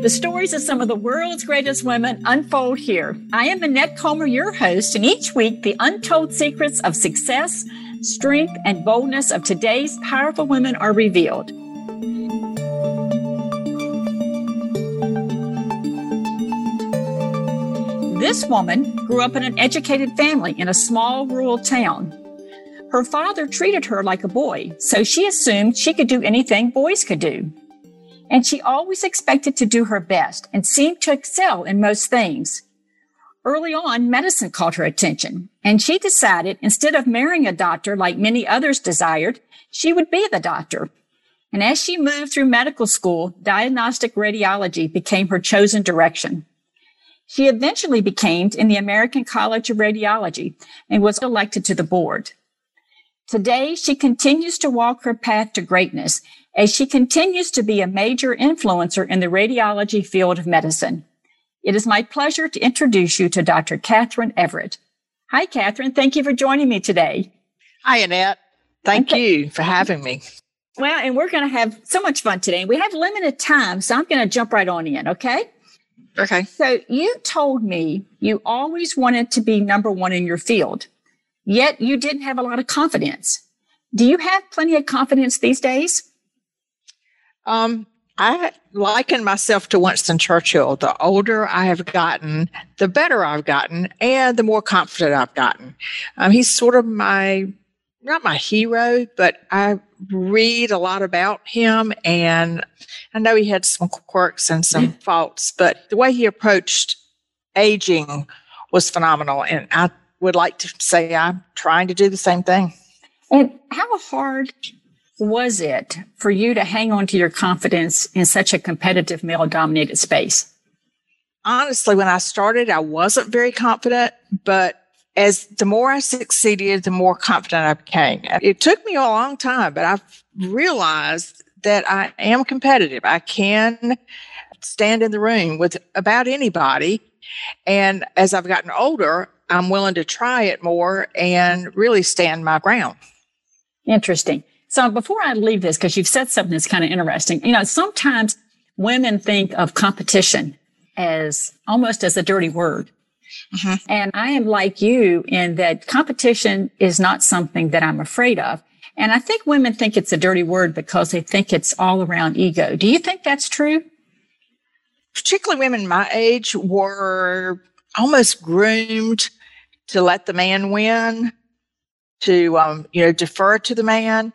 The stories of some of the world's greatest women unfold here. I am Annette Comer, your host, and each week the untold secrets of success, strength, and boldness of today's powerful women are revealed. This woman grew up in an educated family in a small rural town. Her father treated her like a boy, so she assumed she could do anything boys could do and she always expected to do her best and seemed to excel in most things. Early on, medicine caught her attention, and she decided instead of marrying a doctor like many others desired, she would be the doctor. And as she moved through medical school, diagnostic radiology became her chosen direction. She eventually became in the American College of Radiology and was elected to the board. Today, she continues to walk her path to greatness as she continues to be a major influencer in the radiology field of medicine. It is my pleasure to introduce you to Dr. Catherine Everett. Hi, Catherine. Thank you for joining me today. Hi, Annette. Thank th- you for having me. Well, and we're going to have so much fun today. We have limited time, so I'm going to jump right on in, okay? Okay. So you told me you always wanted to be number one in your field yet you didn't have a lot of confidence. Do you have plenty of confidence these days? Um, I liken myself to Winston Churchill. The older I have gotten, the better I've gotten, and the more confident I've gotten. Um, he's sort of my, not my hero, but I read a lot about him, and I know he had some quirks and some faults, but the way he approached aging was phenomenal. And I would like to say I'm trying to do the same thing. And how hard was it for you to hang on to your confidence in such a competitive male dominated space? Honestly, when I started, I wasn't very confident, but as the more I succeeded, the more confident I became. It took me a long time, but I've realized that I am competitive. I can stand in the room with about anybody. And as I've gotten older, I'm willing to try it more and really stand my ground. Interesting. So before I leave this, because you've said something that's kind of interesting, you know, sometimes women think of competition as almost as a dirty word. Mm-hmm. And I am like you in that competition is not something that I'm afraid of. And I think women think it's a dirty word because they think it's all around ego. Do you think that's true? Particularly women my age were almost groomed to let the man win, to um, you know defer to the man,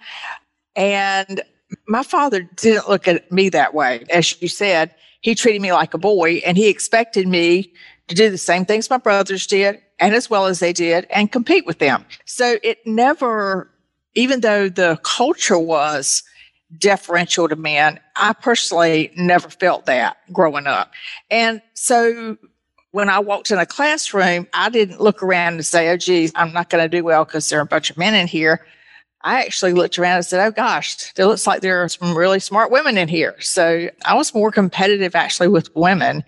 and my father didn't look at me that way. As you said, he treated me like a boy, and he expected me to do the same things my brothers did, and as well as they did, and compete with them. So it never, even though the culture was deferential to men, I personally never felt that growing up. And so when I walked in a classroom, I didn't look around and say, oh, geez, I'm not going to do well because there are a bunch of men in here. I actually looked around and said, oh, gosh, it looks like there are some really smart women in here. So I was more competitive actually with women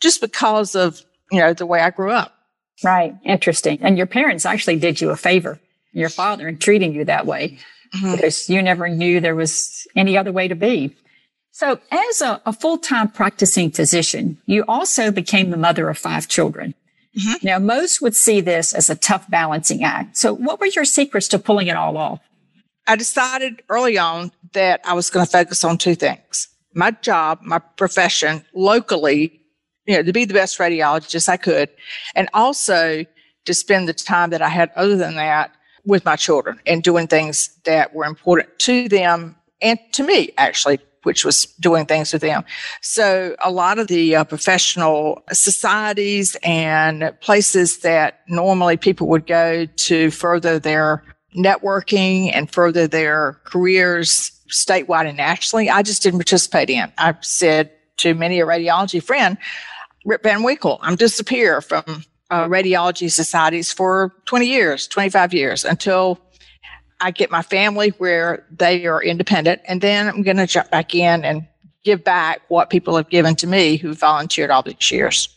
just because of, you know, the way I grew up. Right. Interesting. And your parents actually did you a favor, your father, in treating you that way mm-hmm. because you never knew there was any other way to be. So as a, a full-time practicing physician, you also became the mother of five children. Mm-hmm. Now, most would see this as a tough balancing act. So what were your secrets to pulling it all off? I decided early on that I was going to focus on two things. My job, my profession locally, you know, to be the best radiologist I could, and also to spend the time that I had other than that with my children and doing things that were important to them and to me, actually, which was doing things with them. So a lot of the uh, professional societies and places that normally people would go to further their networking and further their careers statewide and nationally, I just didn't participate in. I said to many a radiology friend, Rip Van Winkle, I'm disappear from uh, radiology societies for 20 years, 25 years until I get my family where they are independent, and then I'm going to jump back in and give back what people have given to me who volunteered all these years.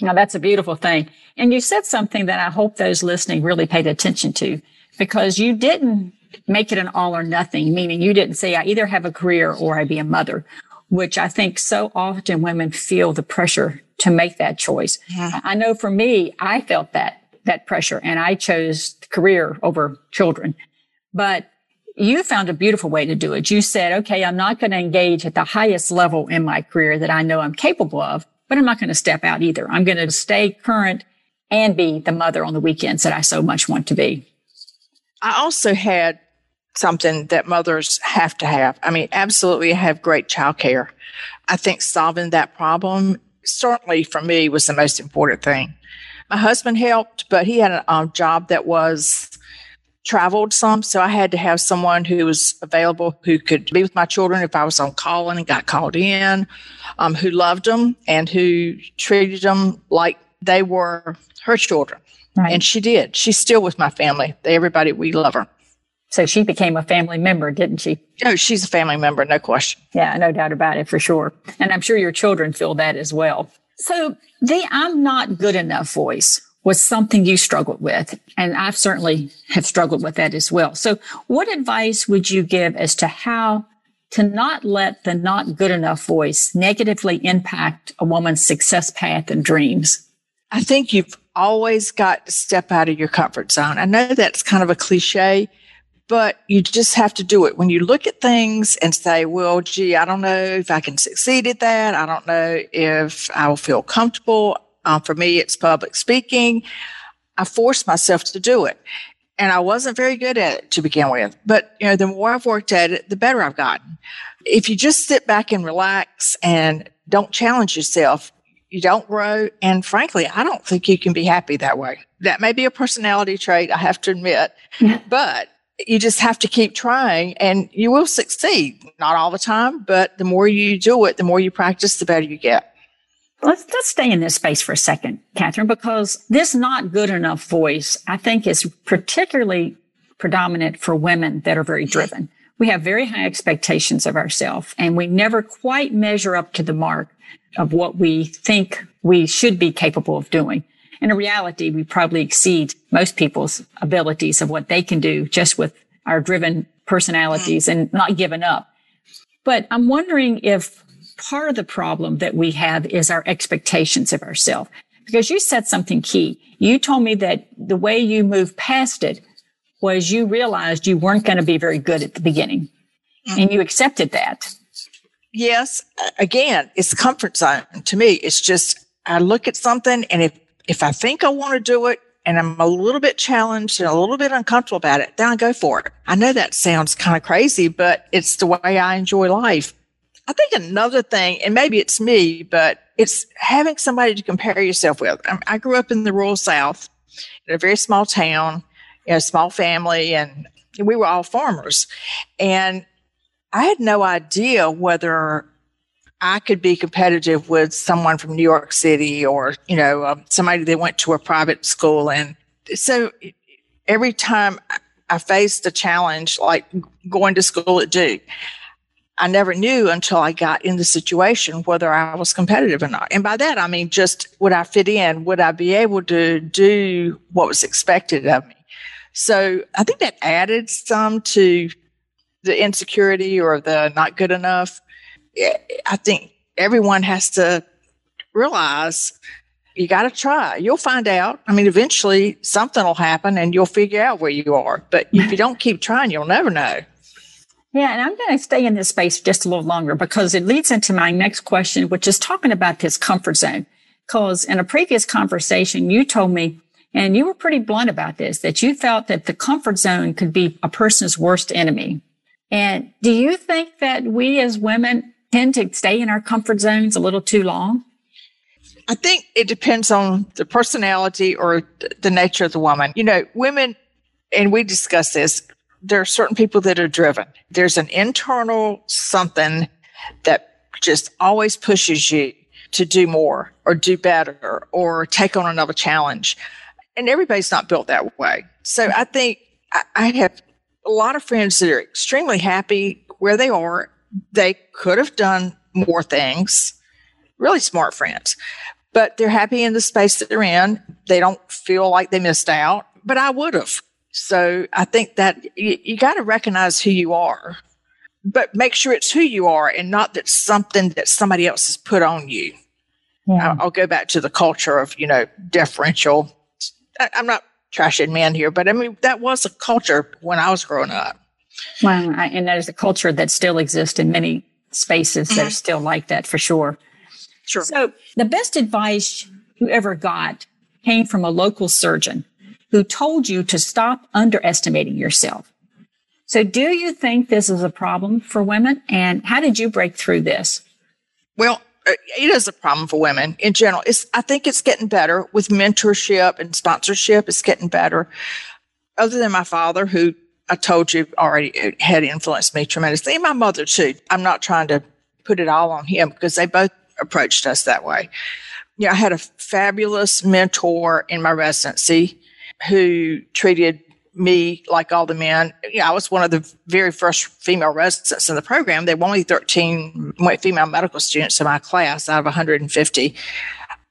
Now, that's a beautiful thing. And you said something that I hope those listening really paid attention to because you didn't make it an all or nothing, meaning you didn't say, I either have a career or I be a mother. which I think so often women feel the pressure to make that choice. Yeah. I know for me, I felt that, that pressure and I chose career over children. But you found a beautiful way to do it. You said, okay, I'm not going to engage at the highest level in my career that I know I'm capable of, but I'm not going to step out either. I'm going to stay current and be the mother on the weekends that I so much want to be. I also had something that mothers have to have. I mean, absolutely have great childcare. I think solving that problem certainly for me was the most important thing. My husband helped, but he had a job that was traveled some. So I had to have someone who was available who could be with my children if I was on call and got called in, um, who loved them and who treated them like they were her children. Right. And she did. She's still with my family. Everybody, we love her. So she became a family member, didn't she? No, she's a family member, no question. Yeah, no doubt about it for sure. And I'm sure your children feel that as well. So the I'm not good enough voice was something you struggled with. And I've certainly have struggled with that as well. So what advice would you give as to how to not let the not good enough voice negatively impact a woman's success path and dreams? I think you've always got to step out of your comfort zone. I know that's kind of a cliche, but you just have to do it. When you look at things and say, well, gee, I don't know if I can succeed at that. I don't know if I will feel comfortable. Um, for me, it's public speaking. I forced myself to do it. And I wasn't very good at it to begin with. But, you know, the more I've worked at it, the better I've gotten. If you just sit back and relax and don't challenge yourself, you don't grow. And frankly, I don't think you can be happy that way. That may be a personality trait, I have to admit, but you just have to keep trying and you will succeed. Not all the time, but the more you do it, the more you practice, the better you get. Let's, let's stay in this space for a second, Catherine, because this not good enough voice, I think is particularly predominant for women that are very driven. We have very high expectations of ourselves and we never quite measure up to the mark of what we think we should be capable of doing. In reality, we probably exceed most people's abilities of what they can do just with our driven personalities mm. and not giving up. But I'm wondering if part of the problem that we have is our expectations of ourselves. Because you said something key. You told me that the way you moved past it was you realized you weren't going to be very good at the beginning mm-hmm. and you accepted that. Yes. Again, it's comfort zone. To me, it's just, I look at something and if, if I think I want to do it and I'm a little bit challenged and a little bit uncomfortable about it, then I go for it. I know that sounds kind of crazy, but it's the way I enjoy life. I think another thing, and maybe it's me, but it's having somebody to compare yourself with. I grew up in the rural South in a very small town, you know, small family, and we were all farmers. And I had no idea whether I could be competitive with someone from New York City or, you know, uh, somebody that went to a private school. And so every time I faced a challenge like going to school at Duke, I never knew until I got in the situation whether I was competitive or not. And by that, I mean just would I fit in? Would I be able to do what was expected of me? So I think that added some to the insecurity or the not good enough. I think everyone has to realize you got to try. You'll find out. I mean, eventually something will happen and you'll figure out where you are. But if you don't keep trying, you'll never know. Yeah, and I'm going to stay in this space just a little longer because it leads into my next question, which is talking about this comfort zone. Because in a previous conversation, you told me, and you were pretty blunt about this, that you felt that the comfort zone could be a person's worst enemy. And do you think that we as women tend to stay in our comfort zones a little too long? I think it depends on the personality or the nature of the woman. You know, women, and we discuss this, there are certain people that are driven. There's an internal something that just always pushes you to do more or do better or take on another challenge. And everybody's not built that way. So I think I, have a lot of friends that are extremely happy where they are. They could have done more things, really smart friends, but they're happy in the space that they're in. They don't feel like they missed out, but I would have. So I think that you, you got to recognize who you are but make sure it's who you are and not that something that somebody else has put on you. Yeah. I'll, go back to the culture of, you know, deferential. I'm not trashing men here, but I mean, that was a culture when I was growing up. Well, I, and that is a culture that still exists in many spaces mm-hmm. that are still like that for sure. Sure. So the best advice you ever got came from a local surgeon who told you to stop underestimating yourself. So do you think this is a problem for women? And how did you break through this? Well, uh, it is a problem for women in general. It's, I think it's getting better with mentorship and sponsorship. It's getting better. Other than my father, who I told you already had influenced me tremendously, and my mother too. I'm not trying to put it all on him because they both approached us that way. Yeah, I had a fabulous mentor in my residency who treated me like all the men. Yeah, I was one of the very first female residents in the program. There were only 13 female medical students in my class out of 150.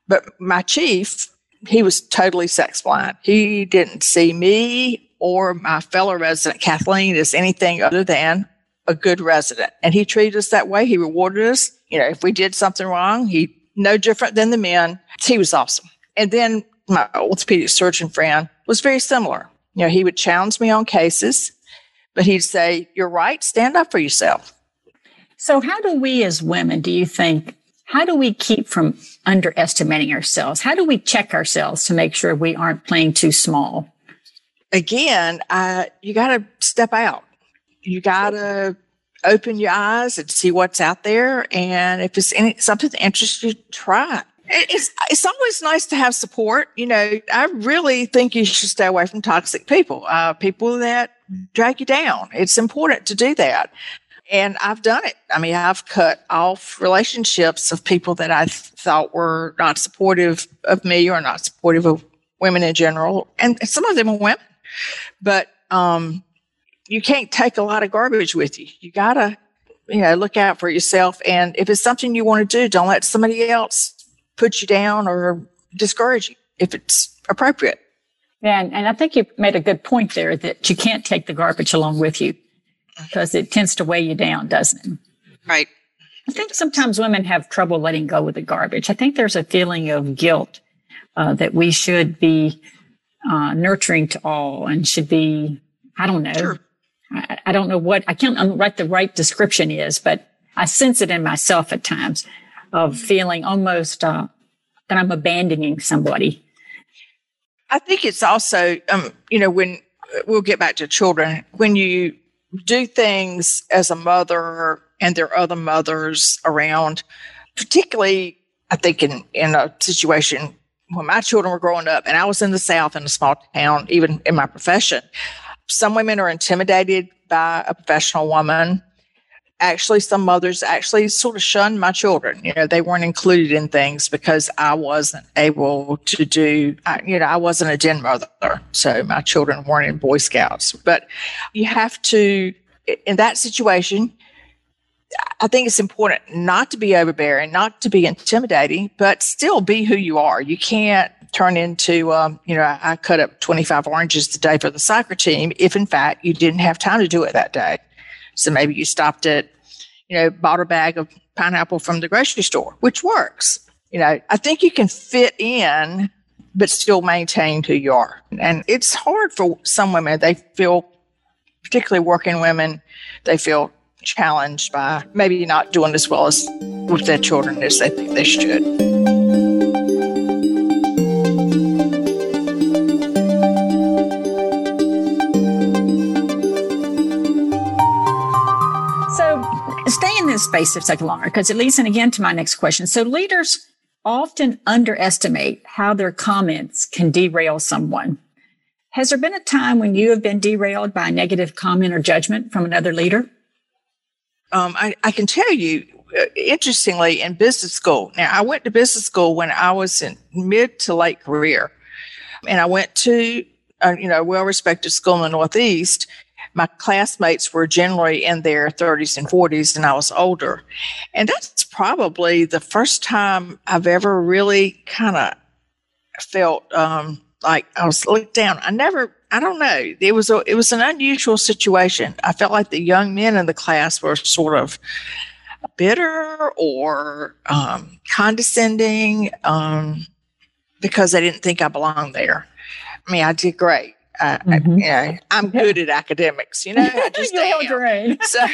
But my chief, he was totally sex blind. He didn't see me or my fellow resident, Kathleen, as anything other than a good resident. And he treated us that way. He rewarded us. You know, if we did something wrong, he no different than the men. He was awesome. And then my orthopedic surgeon friend was very similar. You know, he would challenge me on cases, but he'd say, You're right, stand up for yourself. So, how do we as women, do you think, how do we keep from underestimating ourselves? How do we check ourselves to make sure we aren't playing too small? Again, uh, you got to step out. You got to open your eyes and see what's out there. And if it's any, something that interests you, try it's it's always nice to have support. You know, I really think you should stay away from toxic people, uh, people that drag you down. It's important to do that. And I've done it. I mean, I've cut off relationships of people that I thought were not supportive of me or not supportive of women in general. And some of them are women, but, um, you can't take a lot of garbage with you. You gotta, you know, look out for yourself. And if it's something you want to do, don't let somebody else put you down or discourage you if it's appropriate. Yeah, and, and I think you made a good point there that you can't take the garbage along with you because it tends to weigh you down, doesn't it? Right. I think sometimes women have trouble letting go of the garbage. I think there's a feeling of guilt uh, that we should be uh, nurturing to all and should be, I don't know. Sure. I, I, don't know what, I can't what the right description is, but I sense it in myself at times of feeling almost uh, that I'm abandoning somebody. I think it's also, um, you know, when we'll get back to children, when you do things as a mother and there are other mothers around, particularly, I think in, in a situation when my children were growing up and I was in the South in a small town, even in my profession, some women are intimidated by a professional woman actually some mothers actually sort of shunned my children you know they weren't included in things because i wasn't able to do you know i wasn't a den mother so my children weren't in boy scouts but you have to in that situation I think it's important not to be overbearing, not to be intimidating, but still be who you are. You can't turn into, um, you know, I, I cut up 25 oranges today for the soccer team if, in fact, you didn't have time to do it that day. So maybe you stopped at, you know, bought a bag of pineapple from the grocery store, which works. You know, I think you can fit in, but still maintain who you are. And it's hard for some women. They feel, particularly working women, they feel challenged by maybe not doing as well as with their children as they think they should. This space a second longer because it leads in again to my next question. So leaders often underestimate how their comments can derail someone. Has there been a time when you have been derailed by a negative comment or judgment from another leader? Um, I, I, can tell you, uh, interestingly, in business school. Now, I went to business school when I was in mid to late career, and I went to a you know well-respected school in the Northeast, my classmates were generally in their 30s and 40s, and I was older. And that's probably the first time I've ever really kind of felt um, like I was looked down. I never, I don't know. It was a, it was an unusual situation. I felt like the young men in the class were sort of bitter or um, condescending um, because they didn't think I belonged there. I mean, I did great. Uh, mm-hmm. You know, I'm good at academics, you know. I just am. so,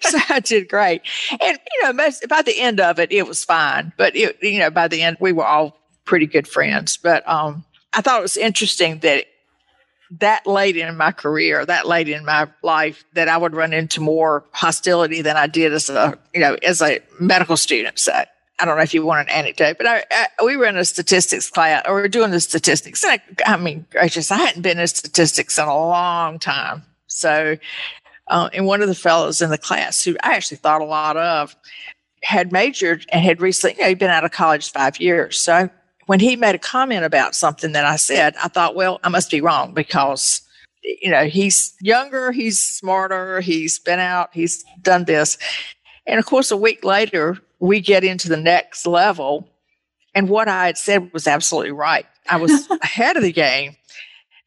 so I did great, and you know, most, by the end of it, it was fine. But it, you know, by the end, we were all pretty good friends. But um, I thought it was interesting that that late in my career, that late in my life, that I would run into more hostility than I did as a, you know, as a medical student. So I don't know if you want an anecdote, but I, I, we were in a statistics class, or we are doing the statistics. I, I, mean, gracious, I hadn't been in statistics in a long time. So, uh, and one of the fellows in the class who I actually thought a lot of had majored and had recently, you know, he'd been out of college five years. So when he made a comment about something that I said, I thought, well, I must be wrong because, you know, he's younger, he's smarter, he's been out, he's done this. And of course, a week later, we get into the next level. And what I had said was absolutely right. I was ahead of the game.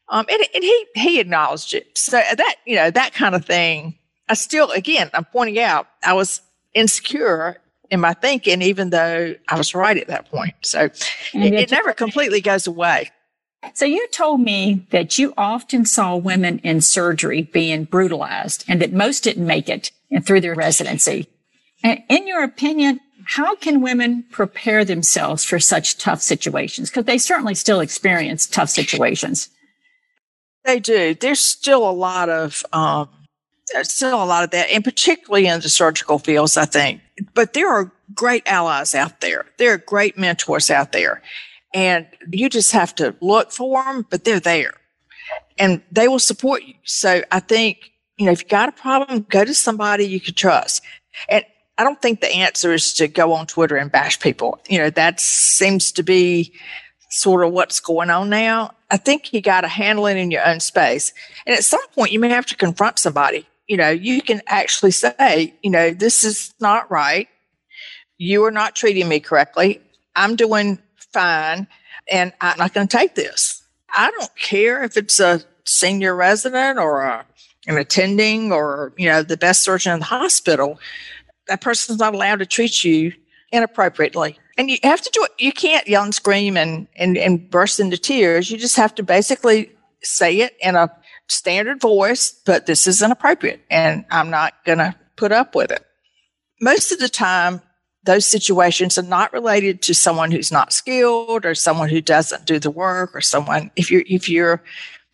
Um, and, and he, he acknowledged it. So that, you know, that kind of thing, I still, again, I'm pointing out, I was insecure in my thinking, even though I was right at that point. So it, it never completely goes away. So you told me that you often saw women in surgery being brutalized and that most didn't make it through their residency. And in your opinion, how can women prepare themselves for such tough situations? Because they certainly still experience tough situations. They do. There's still a lot of um, still a lot of that, and particularly in the surgical fields, I think. But there are great allies out there. There are great mentors out there. And you just have to look for them, but they're there and they will support you. So I think, you know, if you got a problem, go to somebody you can trust. And I don't think the answer is to go on Twitter and bash people. You know, that seems to be sort of what's going on now. I think you got to handle it in your own space. And at some point, you may have to confront somebody you know, you can actually say, you know, this is not right. You are not treating me correctly. I'm doing fine and I'm not going to take this. I don't care if it's a senior resident or a, an attending or, you know, the best surgeon in the hospital. That person's not allowed to treat you inappropriately. And you have to do it. You can't yell and scream and, and, and burst into tears. You just have to basically say it in a standard voice, but this is inappropriate and I'm not going to put up with it. Most of the time, those situations are not related to someone who's not skilled or someone who doesn't do the work or someone if you're if you're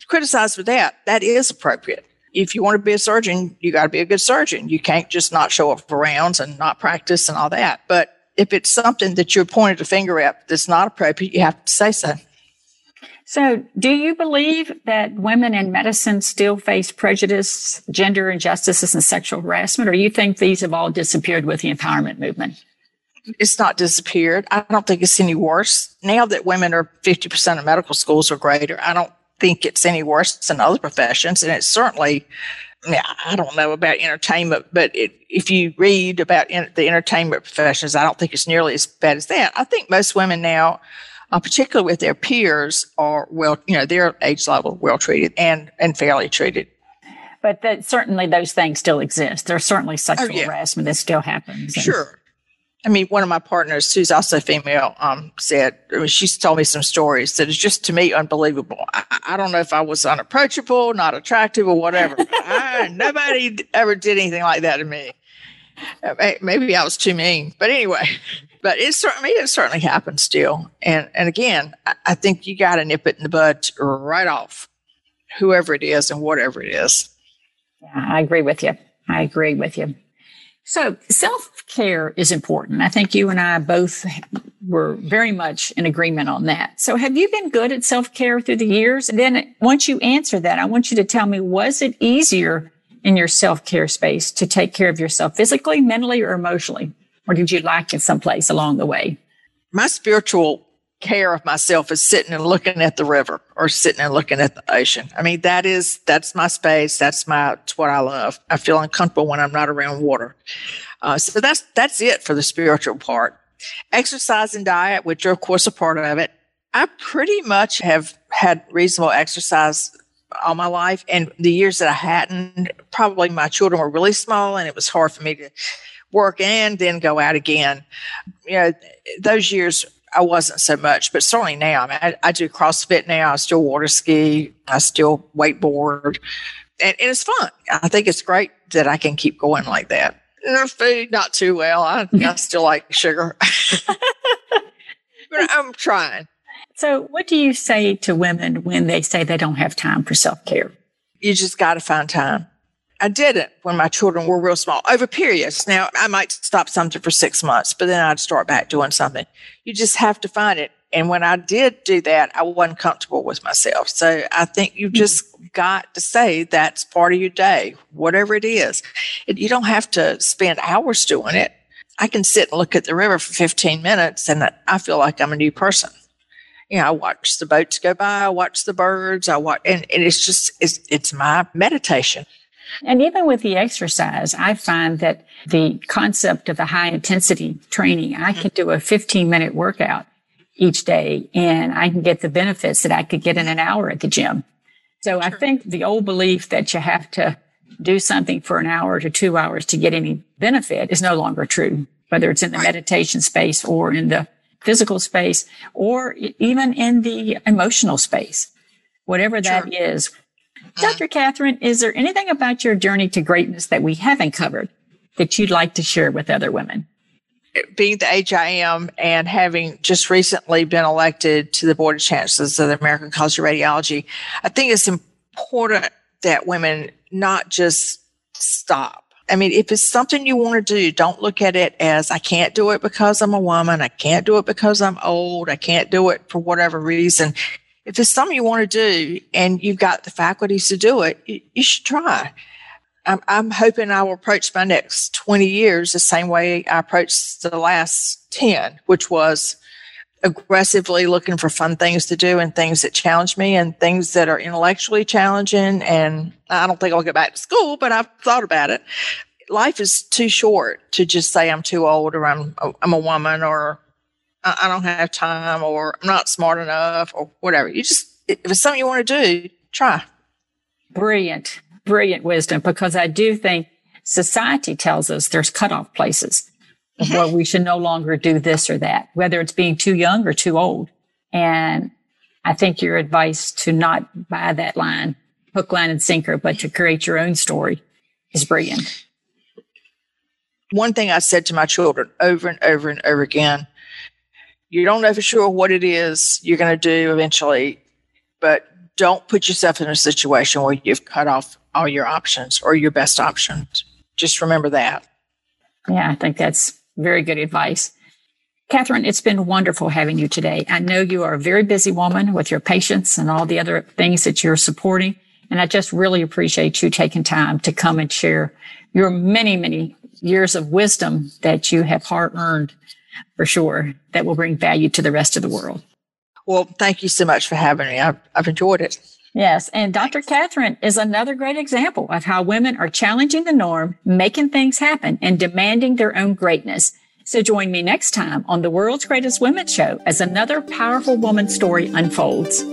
criticized for that that is appropriate if you want to be a surgeon you got to be a good surgeon you can't just not show up for rounds and not practice and all that but if it's something that you're pointed a finger at that's not appropriate you have to say so so, do you believe that women in medicine still face prejudice, gender injustices, and sexual harassment, or you think these have all disappeared with the empowerment movement? It's not disappeared. I don't think it's any worse. Now that women are 50% of medical schools or greater, I don't think it's any worse than other professions. And it's certainly, yeah, I don't know about entertainment, but it, if you read about in, the entertainment professions, I don't think it's nearly as bad as that. I think most women now uh, particularly with their peers, are well, you know, their age level well treated and and fairly treated. But that, certainly those things still exist. There's certainly sexual oh, yeah. harassment that still happens. Sure. I mean, one of my partners, who's also female, um, said I mean, she's told me some stories that is just to me unbelievable. I, I, don't know if I was unapproachable, not attractive, or whatever. I, nobody ever did anything like that to me. Uh, maybe I was too mean, but anyway, but it certainly it certainly happens still. And and again, I, I think you got to nip it in the bud right off, whoever it is and whatever it is. Yeah, I agree with you. I agree with you. So self care is important. I think you and I both were very much in agreement on that. So have you been good at self care through the years? And then once you answer that, I want you to tell me, was it easier in your self care space to take care of yourself physically, mentally, or emotionally? Or did you lack it someplace along the way? My spiritual care of myself is sitting and looking at the river or sitting and looking at the ocean. I mean, that is, that's my space. That's my, it's what I love. I feel uncomfortable when I'm not around water. Uh, so that's, that's it for the spiritual part. Exercise and diet, which are of course a part of it. I pretty much have had reasonable exercise all my life. And the years that I hadn't, probably my children were really small and it was hard for me to work and then go out again. You know, those years I wasn't so much, but certainly now. I, mean, I, I do CrossFit now. I still water ski. I still wakeboard. And, and, it's fun. I think it's great that I can keep going like that. And food, not too well. I, I still like sugar. but I'm trying. So, what do you say to women when they say they don't have time for self care? You just got to find time. I did it when my children were real small over periods. Now I might stop something for six months, but then I'd start back doing something. You just have to find it. And when I did do that, I wasn't comfortable with myself. So I think you hmm. just got to say that's part of your day, whatever it is. You don't have to spend hours doing it. I can sit and look at the river for 15 minutes and I feel like I'm a new person. You know, I watch the boats go by, I watch the birds, I watch, and, and it's just, it's, it's my meditation. And even with the exercise, I find that the concept of the high intensity training, I can do a 15 minute workout each day and I can get the benefits that I could get in an hour at the gym. So I think the old belief that you have to do something for an hour to two hours to get any benefit is no longer true, whether it's in the meditation space or in the physical space or even in the emotional space. Whatever that is, Uh, Dr. Catherine, is there anything about your journey to greatness that we haven't covered that you'd like to share with other women? Being the age I am and having just recently been elected to the Board of Chancellors of the American College of Radiology, I think it's important that women not just stop. I mean, if it's something you want to do, don't look at it as I can't do it because I'm a woman. I can't do it because I'm old. I can't do it for whatever reason if it's something you want to do and you've got the faculties to do it, you, you should try. I'm, I'm, hoping I will approach my next 20 years the same way I approached the last 10, which was aggressively looking for fun things to do and things that challenge me and things that are intellectually challenging. And I don't think I'll get back to school, but I've thought about it. Life is too short to just say I'm too old or I'm, I'm a woman or I don't have time or I'm not smart enough or whatever. You just, if it's something you want to do, try. Brilliant, brilliant wisdom because I do think society tells us there's cutoff places mm-hmm. where we should no longer do this or that, whether it's being too young or too old. And I think your advice to not buy that line, hook, line, and sinker, but to create your own story is brilliant. One thing I said to my children over and over and over again you don't know for sure what it is you're going to do eventually, but don't put yourself in a situation where you've cut off all your options or your best options. Just remember that. Yeah, I think that's very good advice. Catherine, it's been wonderful having you today. I know you are a very busy woman with your patients and all the other things that you're supporting. And I just really appreciate you taking time to come and share your many, many years of wisdom that you have hard earned for sure that will bring value to the rest of the world. Well, thank you so much for having me. I've, I've enjoyed it. Yes. And Dr. Catherine is another great example of how women are challenging the norm, making things happen, and demanding their own greatness. So join me next time on the World's Greatest Women Show as another powerful woman story unfolds.